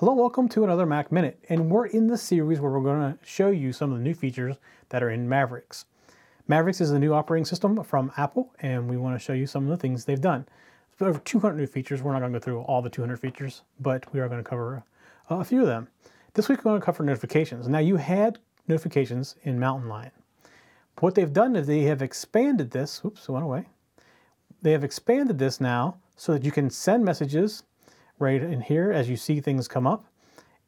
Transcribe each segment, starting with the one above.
Hello, welcome to another Mac Minute, and we're in the series where we're going to show you some of the new features that are in Mavericks. Mavericks is a new operating system from Apple, and we want to show you some of the things they've done. Over 200 new features. We're not going to go through all the 200 features, but we are going to cover uh, a few of them. This week we're going to cover notifications. Now you had notifications in Mountain Lion. But what they've done is they have expanded this. Oops, it went away. They have expanded this now so that you can send messages right in here as you see things come up.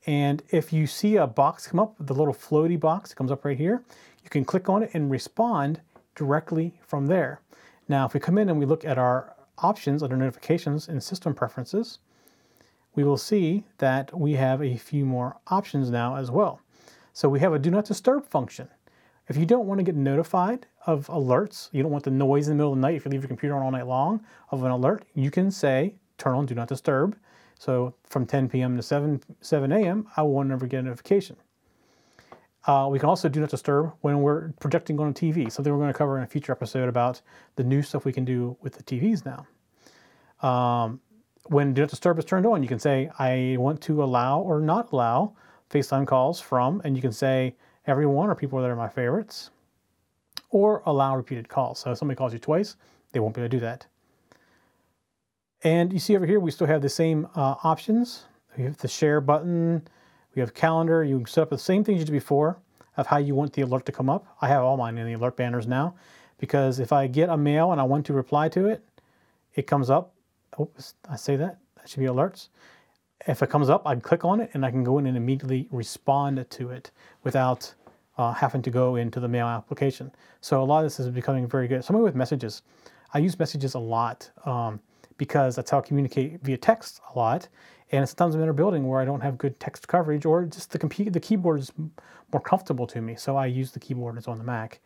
And if you see a box come up, the little floaty box that comes up right here, you can click on it and respond directly from there. Now, if we come in and we look at our options under notifications and system preferences, we will see that we have a few more options now as well. So we have a do not disturb function. If you don't want to get notified of alerts, you don't want the noise in the middle of the night if you leave your computer on all night long of an alert, you can say turn on do not disturb so from 10 p.m. to 7, 7 a.m., I will never get a notification. Uh, we can also do not disturb when we're projecting on a TV, something we're going to cover in a future episode about the new stuff we can do with the TVs now. Um, when do not disturb is turned on, you can say, I want to allow or not allow FaceTime calls from, and you can say everyone or people that are my favorites, or allow repeated calls. So if somebody calls you twice, they won't be able to do that. And you see over here, we still have the same uh, options. We have the share button, we have calendar. You can set up the same things you did before of how you want the alert to come up. I have all mine in the alert banners now because if I get a mail and I want to reply to it, it comes up. Oops, I say that. That should be alerts. If it comes up, I click on it and I can go in and immediately respond to it without uh, having to go into the mail application. So a lot of this is becoming very good. Something with messages. I use messages a lot. Um, because that's how I communicate via text a lot. And sometimes I'm in a building where I don't have good text coverage or just the, comp- the keyboard is more comfortable to me. So I use the keyboard that's on the Mac.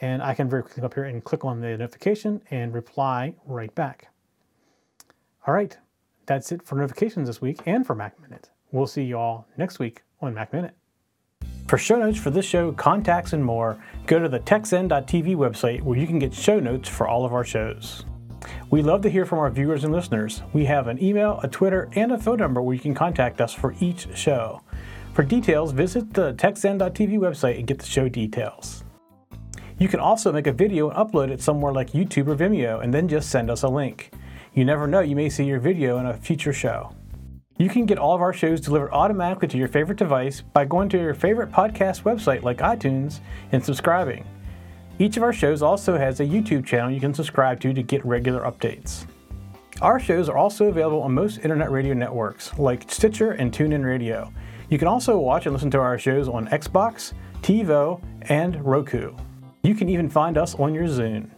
And I can very quickly come up here and click on the notification and reply right back. All right, that's it for notifications this week and for Mac Minute. We'll see you all next week on Mac Minute. For show notes for this show, contacts, and more, go to the techzen.tv website where you can get show notes for all of our shows. We love to hear from our viewers and listeners. We have an email, a Twitter, and a phone number where you can contact us for each show. For details, visit the techzen.tv website and get the show details. You can also make a video and upload it somewhere like YouTube or Vimeo and then just send us a link. You never know, you may see your video in a future show. You can get all of our shows delivered automatically to your favorite device by going to your favorite podcast website like iTunes and subscribing. Each of our shows also has a YouTube channel you can subscribe to to get regular updates. Our shows are also available on most internet radio networks like Stitcher and TuneIn Radio. You can also watch and listen to our shows on Xbox, TiVo, and Roku. You can even find us on your Zune.